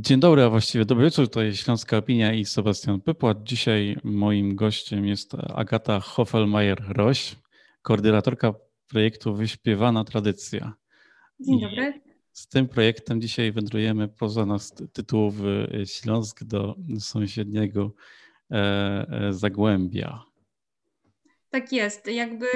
Dzień dobry, a właściwie dobry wieczór. To jest Śląska Opinia i Sebastian Pypłat. Dzisiaj moim gościem jest Agata Hoffelmeier-Roś, koordynatorka projektu Wyśpiewana Tradycja. Dzień dobry. I z tym projektem dzisiaj wędrujemy poza nas tytułowy Śląsk do sąsiedniego e, e, Zagłębia. Tak jest. Jakby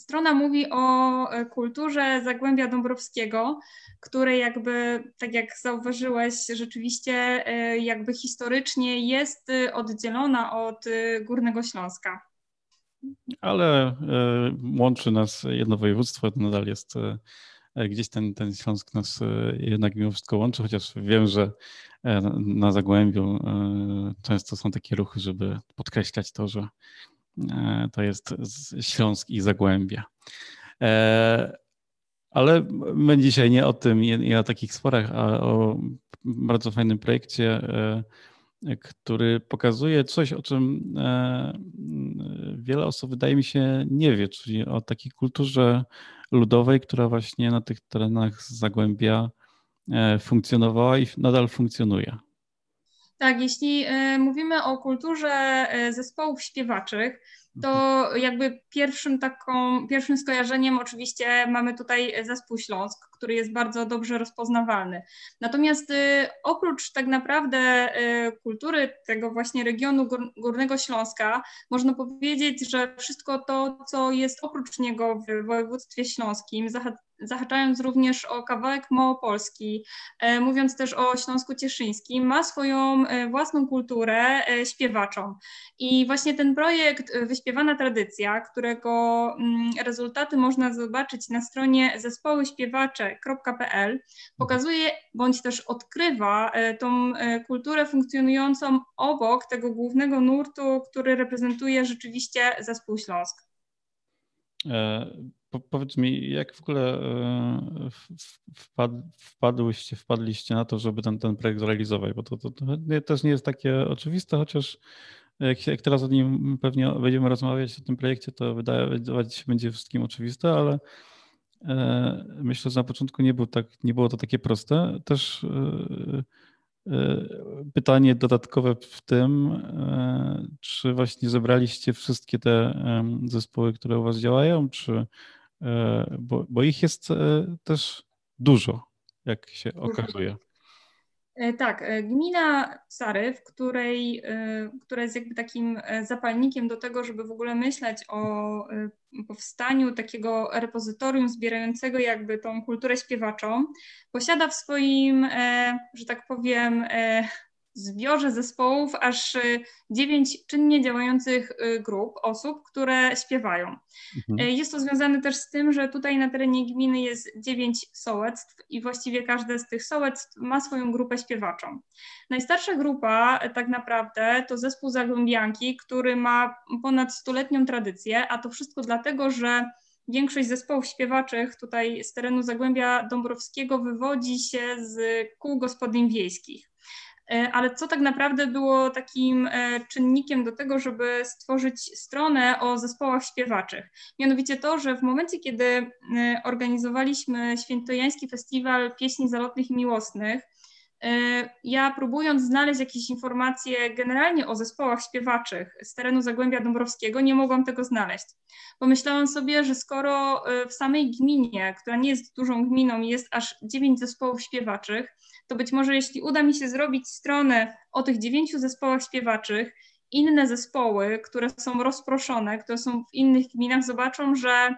strona mówi o kulturze Zagłębia Dąbrowskiego, które jakby, tak jak zauważyłeś, rzeczywiście e, jakby historycznie jest e, oddzielona od e, Górnego Śląska. Ale łączy nas jedno województwo, to nadal jest gdzieś ten, ten Śląsk nas jednak mimo wszystko łączy, chociaż wiem, że na Zagłębiu często są takie ruchy, żeby podkreślać to, że to jest Śląsk i Zagłębia. Ale my dzisiaj nie o tym, nie, o takich sporach, a o bardzo fajnym projekcie, e, który pokazuje coś, o czym e, wiele osób, wydaje mi się, nie wie, czyli o takiej kulturze ludowej, która właśnie na tych terenach Zagłębia e, funkcjonowała i nadal funkcjonuje. Tak, jeśli mówimy o kulturze zespołów śpiewaczych, to jakby pierwszym taką, pierwszym skojarzeniem oczywiście mamy tutaj zespół Śląsk, który jest bardzo dobrze rozpoznawalny. Natomiast y, oprócz tak naprawdę kultury tego właśnie regionu Górnego Śląska, można powiedzieć, że wszystko to, co jest oprócz niego w województwie śląskim, zahaczając również o kawałek Małopolski, e, mówiąc też o Śląsku Cieszyńskim, ma swoją e, własną kulturę e, śpiewaczą. I właśnie ten projekt Wyśpiewana Tradycja, którego mm, rezultaty można zobaczyć na stronie zespoły śpiewacze.pl, pokazuje bądź też odkrywa tą kulturę funkcjonującą obok tego głównego nurtu, który reprezentuje rzeczywiście zespół Śląsk. Po, powiedz mi, jak w ogóle e, wpad, wpadłyście, wpadliście na to, żeby ten, ten projekt zrealizować? Bo to, to, to też nie jest takie oczywiste, chociaż jak, jak, teraz o nim pewnie będziemy rozmawiać o tym projekcie, to wydawać się będzie wszystkim oczywiste, ale e, myślę, że na początku nie, był tak, nie było to takie proste. Też e, pytanie dodatkowe w tym, czy właśnie zebraliście wszystkie te zespoły, które u Was działają, czy, bo, bo ich jest też dużo, jak się okazuje. E, tak, e, gmina Sary, w której, e, która jest jakby takim zapalnikiem do tego, żeby w ogóle myśleć o powstaniu takiego repozytorium zbierającego jakby tą kulturę śpiewaczą, posiada w swoim, że tak powiem, zbiorze zespołów aż y, dziewięć czynnie działających y, grup osób, które śpiewają. Mhm. Y, jest to związane też z tym, że tutaj na terenie gminy jest dziewięć sołectw i właściwie każde z tych sołectw ma swoją grupę śpiewaczą. Najstarsza grupa tak naprawdę to zespół Zagłębianki, który ma ponad stuletnią tradycję, a to wszystko dlatego, że Większość zespołów śpiewaczych tutaj z terenu Zagłębia Dąbrowskiego wywodzi się z kół gospodyń wiejskich. E, ale co tak naprawdę było takim e, czynnikiem do tego, żeby stworzyć stronę o zespołach śpiewaczych? Mianowicie to, że w momencie, kiedy e, organizowaliśmy Świętojański Festiwal Pieśni Zalotnych i Miłosnych, ja próbując znaleźć jakieś informacje generalnie o zespołach śpiewaczych z terenu Zagłębia Dąbrowskiego, nie mogłam tego znaleźć. Pomyślałam sobie, że skoro w samej gminie, która nie jest dużą gminą, jest aż dziewięć zespołów śpiewaczych, to być może jeśli uda mi się zrobić stronę o tych dziewięciu zespołach śpiewaczych, inne zespoły, które są rozproszone, które są w innych gminach, zobaczą, że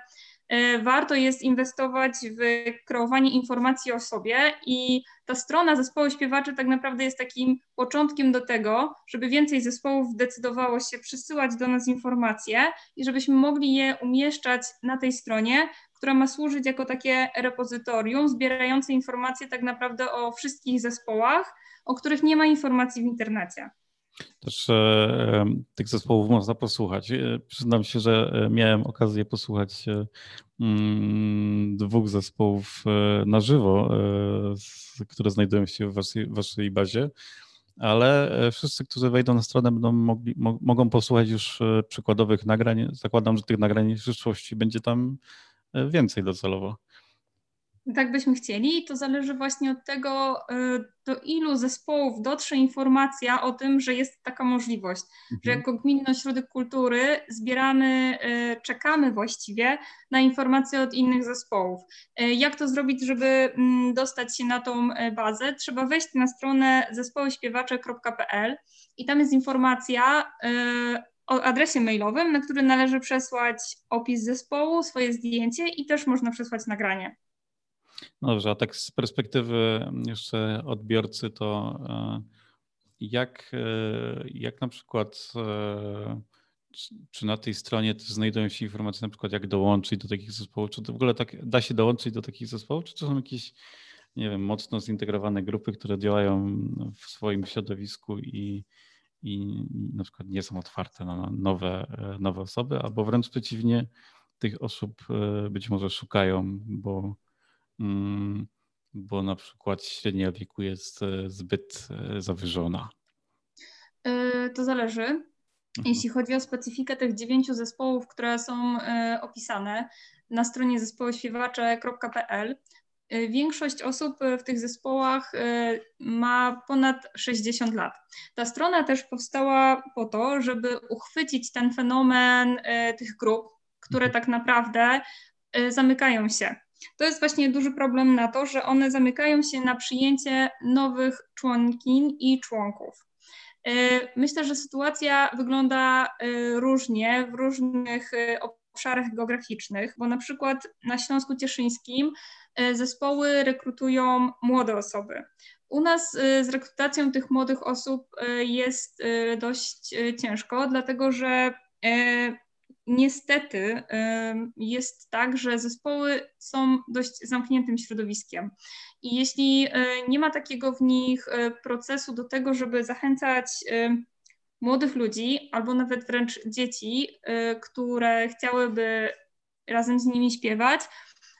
e, warto jest inwestować w kreowanie informacji o sobie i ta strona zespołu śpiewaczy tak naprawdę jest takim początkiem do tego, żeby więcej zespołów decydowało się przysyłać do nas informacje i żebyśmy mogli je umieszczać na tej stronie, która ma służyć jako takie repozytorium zbierające informacje tak naprawdę o wszystkich zespołach, o których nie ma informacji w internecie. Też e, tych zespołów można posłuchać. E, przyznam się, że e, miałem okazję posłuchać e, mm, dwóch zespołów e, na żywo, e, które znajdują się w waszej, waszej bazie, ale wszyscy, którzy wejdą na stronę, będą mogli, mo, mogą posłuchać już przykładowych nagrań. Zakładam, że tych nagrań w przyszłości będzie tam więcej docelowo. tak byśmy chcieli, to zależy właśnie od tego, y, do ilu zespołów dotrze informacja o tym, że jest taka możliwość, mhm. że jako Gminny Ośrodek Kultury zbieramy, y, czekamy właściwie na informacje od innych zespołów. Jak to zrobić, żeby mm, dostać się na tą bazę? Trzeba wejść na stronę zespołyśpiewacze.pl i tam jest informacja o adresie mailowym, na który należy przesłać opis zespołu, swoje zdjęcie i też można przesłać nagranie. Dobrze, a tak z perspektywy jeszcze odbiorcy, to e, jak, e, jak na przykład, e, czy na tej stronie znajdują się informacje na przykład jak dołączyć do takich zespołów, czy to w ogóle tak da się dołączyć do takich zespołów, czy to są jakieś, nie wiem, mocno zintegrowane grupy, które działają w swoim środowisku i, i na przykład nie są otwarte na nowe, nowe osoby, albo wręcz przeciwnie, tych osób być może szukają, bo Mm, bo na przykład średnia wieku jest e, zbyt e, zawyżona? E, to zależy. Mhm. Jeśli chodzi o specyfikę tych dziewięciu zespołów, które są opisane na stronie zespołyśpiewacze.pl, większość osób w tych zespołach ma ponad 60 lat. Ta strona też powstała po to, żeby uchwycić ten fenomen tych grup, które mhm. tak naprawdę zamykają się to jest właśnie duży problem na to, że one zamykają się na przyjęcie nowych członkiń i członków. E, myślę, że sytuacja wygląda e, różnie w różnych e, obszarach geograficznych, bo na przykład na Śląsku Cieszyńskim zespoły rekrutują młode osoby. U nas z rekrutacją tych młodych osób jest dość ciężko, dlatego że niestety jest tak, że zespoły są dość zamkniętym środowiskiem. I jeśli e, nie ma takiego w nich e, procesu do tego, żeby zachęcać młodych ludzi albo nawet wręcz dzieci, e, które chciałyby razem z nimi śpiewać,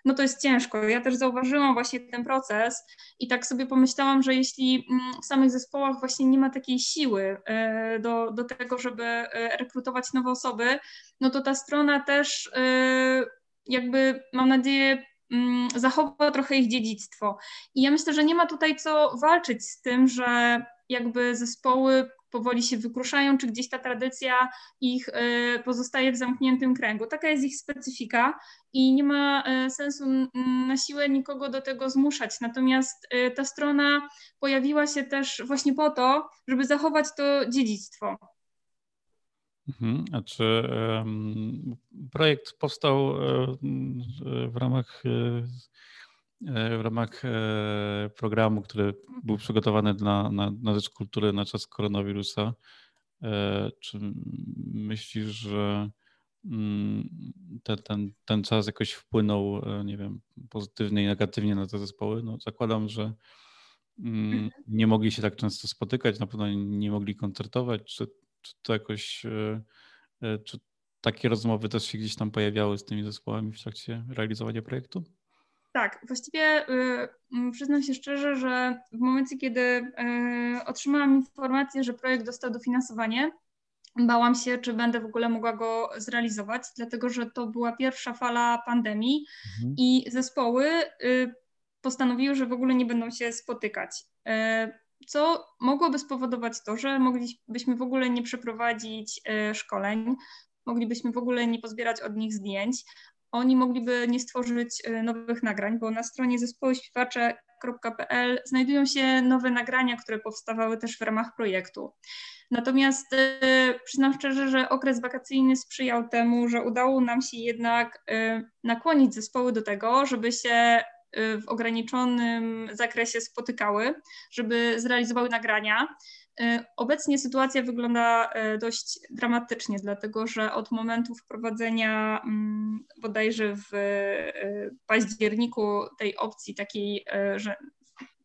no to jest ciężko. Ja też zauważyłam właśnie ten proces i tak sobie pomyślałam, że jeśli mm, w samych zespołach właśnie nie ma takiej siły e, do, do tego, żeby e, rekrutować nowe osoby, no to ta strona też e, jakby mam nadzieję mm, zachowa trochę ich dziedzictwo. I ja myślę, że nie ma tutaj co walczyć z tym, że jakby zespoły powoli się wykruszają, czy gdzieś ta tradycja ich e, pozostaje w zamkniętym kręgu. Taka jest ich specyfika i nie ma e, sensu na siłę nikogo do tego zmuszać. Natomiast e, ta strona pojawiła się też właśnie po to, żeby zachować to dziedzictwo. Mhm. A czy projekt powstał w ramach w ramach e, programu, który był przygotowany na, na, na rzecz kultury na czas koronawirusa. E, czy myślisz, że mm, ten, ten, ten czas jakoś wpłynął, nie wiem, pozytywnie i negatywnie na te zespoły? No, zakładam, że mm, mhm. nie mogli się tak często spotykać, na pewno nie mogli koncertować. Czy, czy to jakoś, czy takie rozmowy też się gdzieś tam pojawiały z tymi zespołami w trakcie realizowania projektu? Tak, właściwie y, mm, przyznam się szczerze, że w momencie, kiedy y, otrzymałam informację, że projekt dostał dofinansowanie, bałam się, czy będę w ogóle mogła go zrealizować, dlatego że to była pierwsza fala pandemii mhm. i zespoły y, postanowiły, że w ogóle nie będą się spotykać. Co mogłoby spowodować to, że moglibyśmy w ogóle nie przeprowadzić szkoleń, moglibyśmy w ogóle nie pozbierać od nich zdjęć, oni mogliby nie stworzyć e, nowych nagrań, bo na stronie zespołu śpiewacze.pl znajdują się nowe nagrania, które powstawały też w ramach projektu. Natomiast e, przyznam szczerze, że okres wakacyjny sprzyjał temu, że udało nam się jednak e, nakłonić zespoły do tego, żeby się w ograniczonym zakresie spotykały, żeby zrealizowały nagrania. E, obecnie sytuacja wygląda e, dość dramatycznie, dlatego że od momentu wprowadzenia mm, bodajże w e, październiku tej opcji takiej, że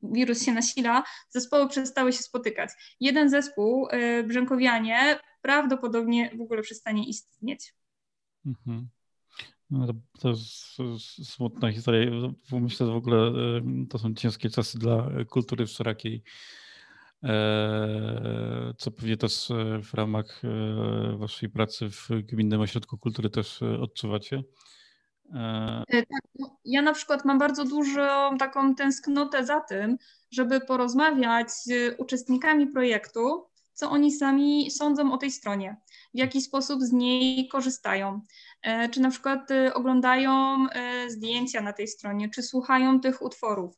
wirus się nasila, zespoły przestały się spotykać. Jeden zespół, Brzękowianie, prawdopodobnie w ogóle przestanie istnieć. Mhm. No to, to jest smutna historia. Myślę, że w ogóle to są ciężkie czasy dla kultury wszelakiej co pewnie też e, w ramach e, waszej pracy w Gminnym Ośrodku Kultury też odczuwacie. Tak, no, ja na przykład mam bardzo dużą taką tęsknotę za tym, żeby porozmawiać z uczestnikami projektu, co oni sami sądzą o tej stronie, w jaki sposób z niej korzystają. E, czy na przykład e, oglądają e, zdjęcia na tej stronie, czy słuchają tych utworów.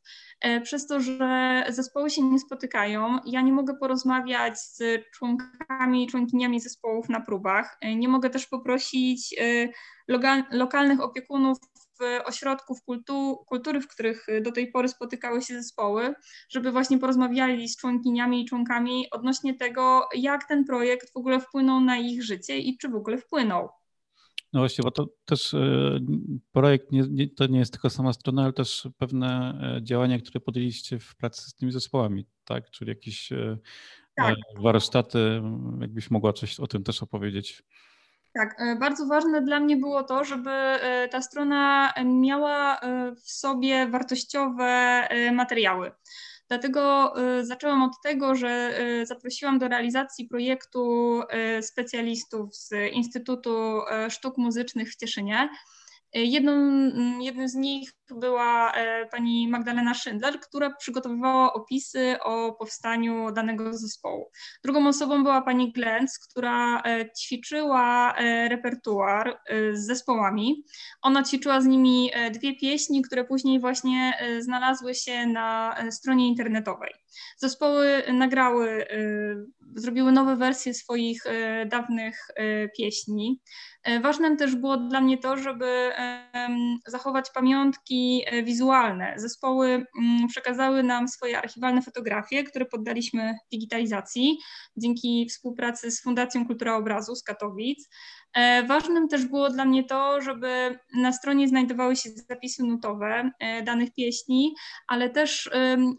Przez to, że zespoły się nie spotykają, ja nie mogę porozmawiać z członkami i członkiniami zespołów na próbach. Nie mogę też poprosić lokalnych opiekunów ośrodków kultu, kultury, w których do tej pory spotykały się zespoły, żeby właśnie porozmawiali z członkiniami i członkami odnośnie tego, jak ten projekt w ogóle wpłynął na ich życie i czy w ogóle wpłynął. No właśnie, bo to też e, projekt nie, nie, to nie jest tylko sama strona, ale też pewne e, działania, które podjęliście w pracy z tymi zespołami, tak? Czyli jakieś e, tak. warsztaty, jakbyś mogła coś o tym też opowiedzieć. Tak, bardzo ważne dla mnie było to, żeby ta strona miała w sobie wartościowe materiały. Dlatego y, zaczęłam od tego, że y, zaprosiłam do realizacji projektu y, specjalistów z Instytutu Sztuk Muzycznych w Cieszynie. Jedną, mm, jednym z nich była e, pani Magdalena Schindler, która przygotowywała opisy o powstaniu danego zespołu. Drugą osobą była pani Glentz, która e, ćwiczyła e, repertuar z zespołami. Ona ćwiczyła z nimi dwie pieśni, które później właśnie znalazły się na stronie internetowej. Zespoły nagrały, zrobiły nowe wersje swoich dawnych pieśni. Ważnym też było dla mnie to, żeby zachować pamiątki E, wizualne. Zespoły mm, przekazały nam swoje archiwalne fotografie, które poddaliśmy digitalizacji dzięki współpracy z Fundacją Kultura Obrazu z Katowic. E, ważnym też było dla mnie to, żeby na stronie znajdowały się zapisy nutowe e, danych pieśni, ale też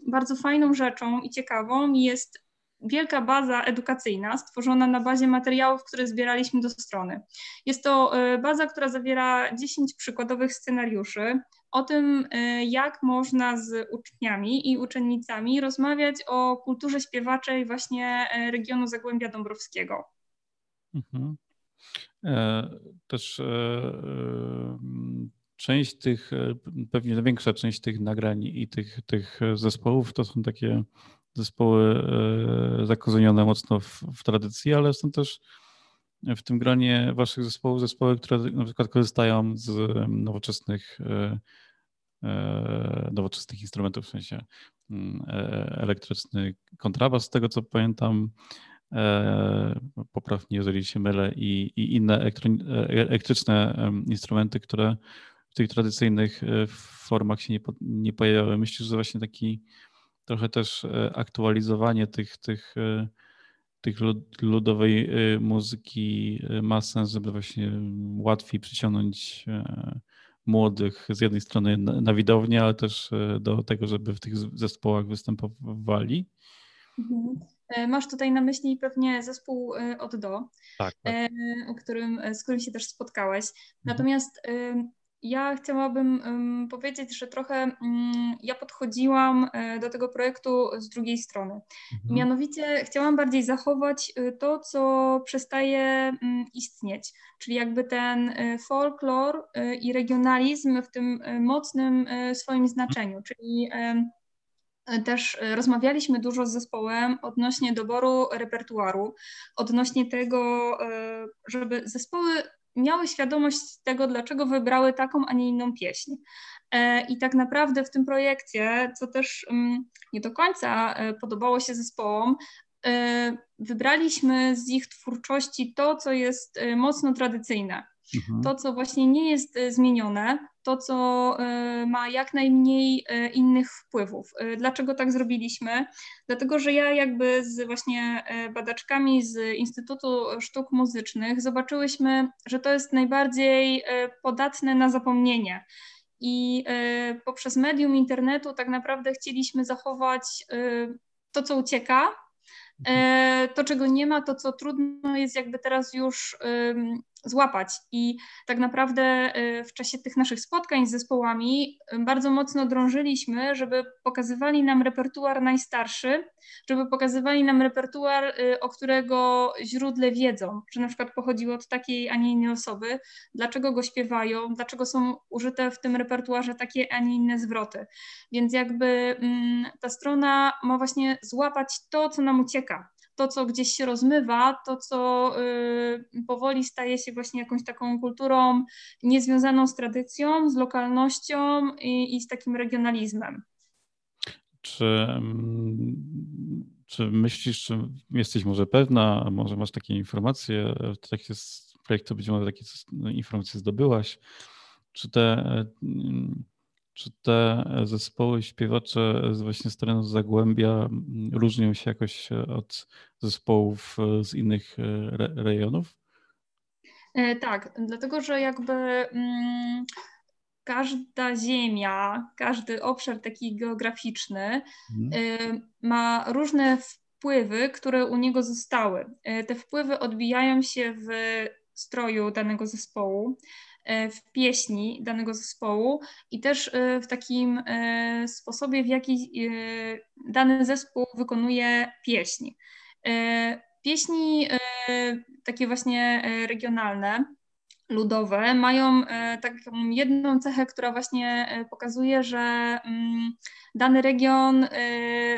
bardzo fajną rzeczą i ciekawą jest wielka baza edukacyjna stworzona na bazie materiałów, które zbieraliśmy do strony. Jest to baza, która zawiera 10 przykładowych scenariuszy o tym, y, jak można z uczniami i uczennicami rozmawiać o kulturze śpiewaczej właśnie y, regionu Zagłębia Dąbrowskiego. Mhm. E, też e, e, część tych, pewnie większa część tych nagrań i tych, tych zespołów to są takie zespoły zakorzenione mocno w, w tradycji, ale są też w tym gronie waszych zespołów zespoły, które na przykład korzystają z nowoczesnych E, nowoczesnych instrumentów, w sensie mm, e, elektryczny kontrabas, z tego co pamiętam, e, poprawnie, jeżeli się mylę, i, i inne elektryczne instrumenty, które w tych tradycyjnych formach się nie, nie pojawiały. Myślę, że właśnie taki trochę też aktualizowanie tych, tych, tych ludowej muzyki ma sens, żeby właśnie łatwiej przyciągnąć młodych z jednej strony na widownię, ale też e, do tego, żeby w tych zespołach występowali. Mhm. E, masz tutaj na myśli pewnie zespół e, od do, tak, tak. Którym, z którym się też spotkałeś. Mhm. Ja chciałabym powiedzieć, że trochę um, ja podchodziłam e, do tego projektu z drugiej strony. Mhm. Mianowicie chciałam bardziej zachować e, to, co przestaje um, istnieć, czyli jakby ten e, folklor i regionalizm w tym mocnym swoim znaczeniu, czyli też rozmawialiśmy dużo z zespołem odnośnie doboru repertuaru, odnośnie tego, żeby zespoły miały świadomość tego, dlaczego wybrały taką, a nie inną pieśń. E, I tak naprawdę w tym projekcie, co też mm, nie do końca e, podobało się zespołom, e, wybraliśmy z ich twórczości to, co jest mocno tradycyjne. Mhm. To, co właśnie nie jest zmienione, to, co e, ma jak najmniej e, innych wpływów. E, dlaczego tak zrobiliśmy? Dlatego, że ja jakby z właśnie badaczkami z Instytutu Sztuk Muzycznych zobaczyłyśmy, że to jest najbardziej podatne na zapomnienie. I poprzez medium internetu tak naprawdę chcieliśmy zachować to, co ucieka, to, czego nie ma, to, co trudno jest jakby teraz już złapać. I tak naprawdę y, w czasie tych naszych spotkań z zespołami y, bardzo mocno drążyliśmy, żeby pokazywali nam repertuar najstarszy, żeby pokazywali nam repertuar, y, o którego źródle wiedzą, że na przykład pochodziło od takiej, a nie innej osoby, dlaczego go śpiewają, dlaczego są użyte w tym repertuarze takie, a nie inne zwroty. Więc jakby mm, ta strona ma właśnie złapać to, co nam ucieka to, co gdzieś się rozmywa, to, co y, powoli staje się właśnie jakąś taką kulturą niezwiązaną z tradycją, z lokalnością i, i z takim regionalizmem. Czy, mm, czy myślisz, czy jesteś może pewna, może masz takie informacje, w trakcie projektu być może takie informacje zdobyłaś, czy te czy te zespoły śpiewacze z właśnie z terenu Zagłębia różnią się jakoś e, od zespołów e, z innych e, re rejonów? Tak, dlatego że jakby mm, każda ziemia, każdy obszar taki geograficzny mhm. ma różne wpływy, które u niego zostały. Te wpływy odbijają się w stroju danego zespołu. E, w pieśni danego zespołu i też e, w takim e, sposobie, w jaki dany zespół wykonuje pieśni. Pieśni takie właśnie regionalne, ludowe mają taką jedną cechę, która właśnie pokazuje, że mm, dany region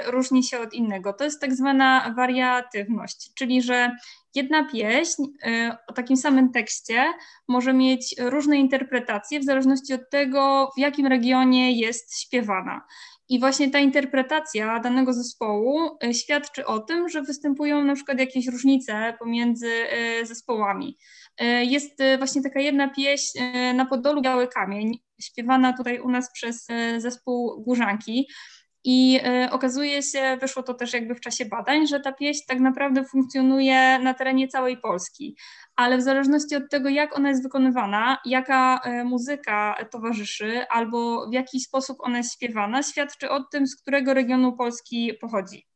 różni się od innego. To jest tak zwana wariatywność, czyli że jedna pieśń y, o takim samym tekście może mieć różne interpretacje w zależności od tego, w jakim regionie jest śpiewana. I właśnie ta interpretacja danego zespołu y, świadczy o tym, że występują na przykład jakieś różnice pomiędzy y, zespołami. Jest właśnie taka jedna pieśń na Podolu Biały Kamień, śpiewana tutaj u nas przez zespół Górzanki. I y, okazuje się, wyszło to też jakby w czasie badań, że ta pieśń tak naprawdę funkcjonuje na terenie całej Polski, ale w zależności od tego, jak ona jest wykonywana, jaka y, muzyka towarzyszy, albo w jaki sposób ona jest śpiewana, świadczy o tym, z którego regionu Polski pochodzi.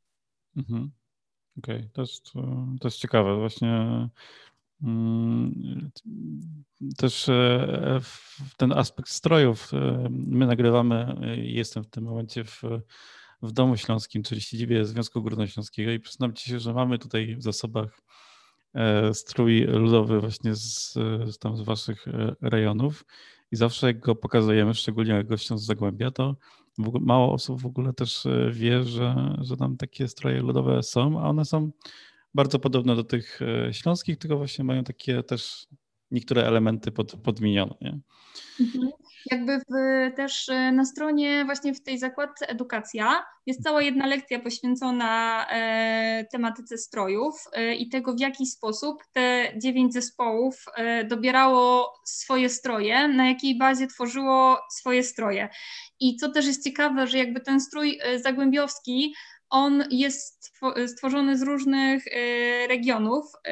Mhm. Okej, okay. to, jest, to jest ciekawe. Właśnie też e, ten aspekt strojów. E, my nagrywamy, e, jestem w tym momencie w, w Domu Śląskim, czyli siedzibie Związku Górnośląskiego i przyznam Ci się, że mamy tutaj w zasobach strój ludowy właśnie z, z tam z Waszych rejonów i zawsze jak go pokazujemy, szczególnie gościom z Zagłębia, to mało osób w ogóle też wie, że, że tam takie stroje ludowe są, a one są bardzo podobne do tych śląskich, tylko właśnie mają takie też niektóre elementy pod, podmienione. Nie? Mhm. Jakby w, też e, na stronie właśnie w tej zakładce edukacja jest cała jedna lekcja poświęcona e, tematyce strojów e, i tego, w jaki sposób te dziewięć zespołów e, dobierało swoje stroje, na jakiej bazie tworzyło swoje stroje. I co też jest ciekawe, że jakby ten strój e, zagłębiowski on jest stworzony z różnych e, regionów, e,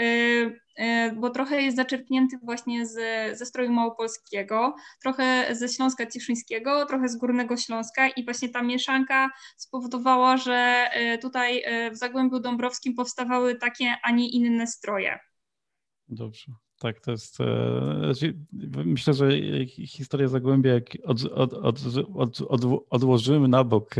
e, bo trochę jest zaczerpnięty właśnie z, ze stroju małopolskiego, trochę ze Śląska Cieszyńskiego, trochę z Górnego Śląska i właśnie ta mieszanka spowodowała, że tutaj w Zagłębiu Dąbrowskim powstawały takie, a nie inne stroje. Dobrze. Tak, to jest. Znaczy, myślę, że historia Zagłębia, jak od, od, od, odłożymy na bok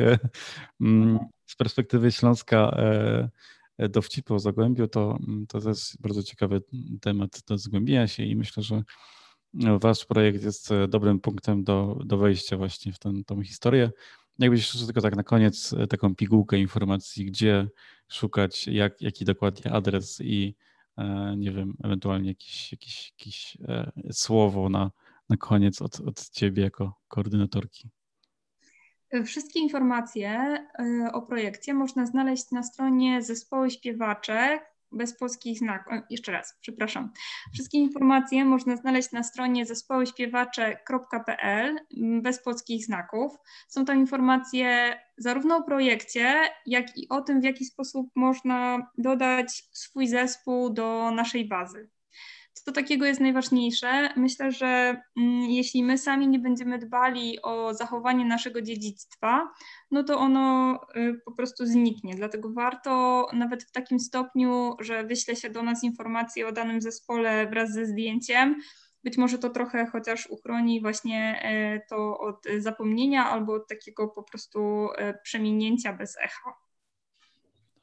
mm, z perspektywy Śląska e, e, dowcipy o Zagłębiu, to, mm, to jest bardzo ciekawy temat do zgłębienia się i myślę, że wasz projekt jest e, dobrym punktem do, do wejścia właśnie w tę, tą historię. Jakbyś jeszcze tylko tak na koniec taką pigułkę informacji, gdzie szukać, jak, jaki dokładnie adres i nie wiem, ewentualnie jakieś, jakieś, jakieś słowo na, na koniec od, od ciebie jako koordynatorki. Wszystkie informacje y, o projekcie można znaleźć na stronie zespołu śpiewaczek bez polskich znaków. Jeszcze raz, przepraszam. Wszystkie informacje można znaleźć na stronie zespołyśpiewacze.pl mm, bez polskich znaków. Są tam informacje zarówno o projekcie, jak i o tym, w jaki sposób można dodać swój zespół do naszej bazy. Co takiego jest najważniejsze? Myślę, że mm, jeśli my sami nie będziemy dbali o zachowanie naszego dziedzictwa, no to ono y, po prostu zniknie. Dlatego warto nawet w takim stopniu, że wyśle się do nas informacje o danym zespole wraz ze zdjęciem, być może to trochę chociaż uchroni właśnie e, to od zapomnienia albo od takiego po prostu e, przeminięcia bez echa.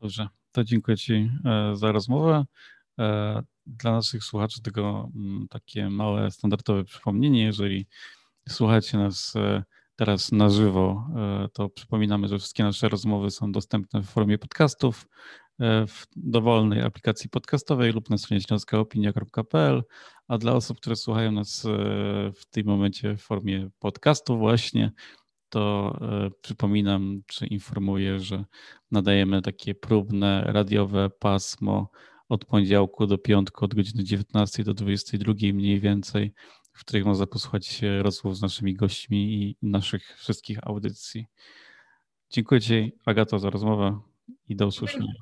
Dobrze, to dziękuję Ci e, za rozmowę. Dla naszych słuchaczy tego mm, takie małe, standardowe przypomnienie, jeżeli słuchacie nas teraz na żywo, to przypominamy, że wszystkie nasze rozmowy są dostępne w formie podcastów w dowolnej aplikacji podcastowej lub na stronie śląskaopinia.pl, a dla osób, które słuchają nas w tym momencie w formie podcastu właśnie, to przypominam czy informuję, że nadajemy takie próbne radiowe pasmo od poniedziałku do piątku od godziny 19 do 22 mniej więcej, w których można posłuchać rozmów z naszymi gośćmi i naszych wszystkich audycji. Dziękuję Ci, Agato, za rozmowę i do usłyszenia.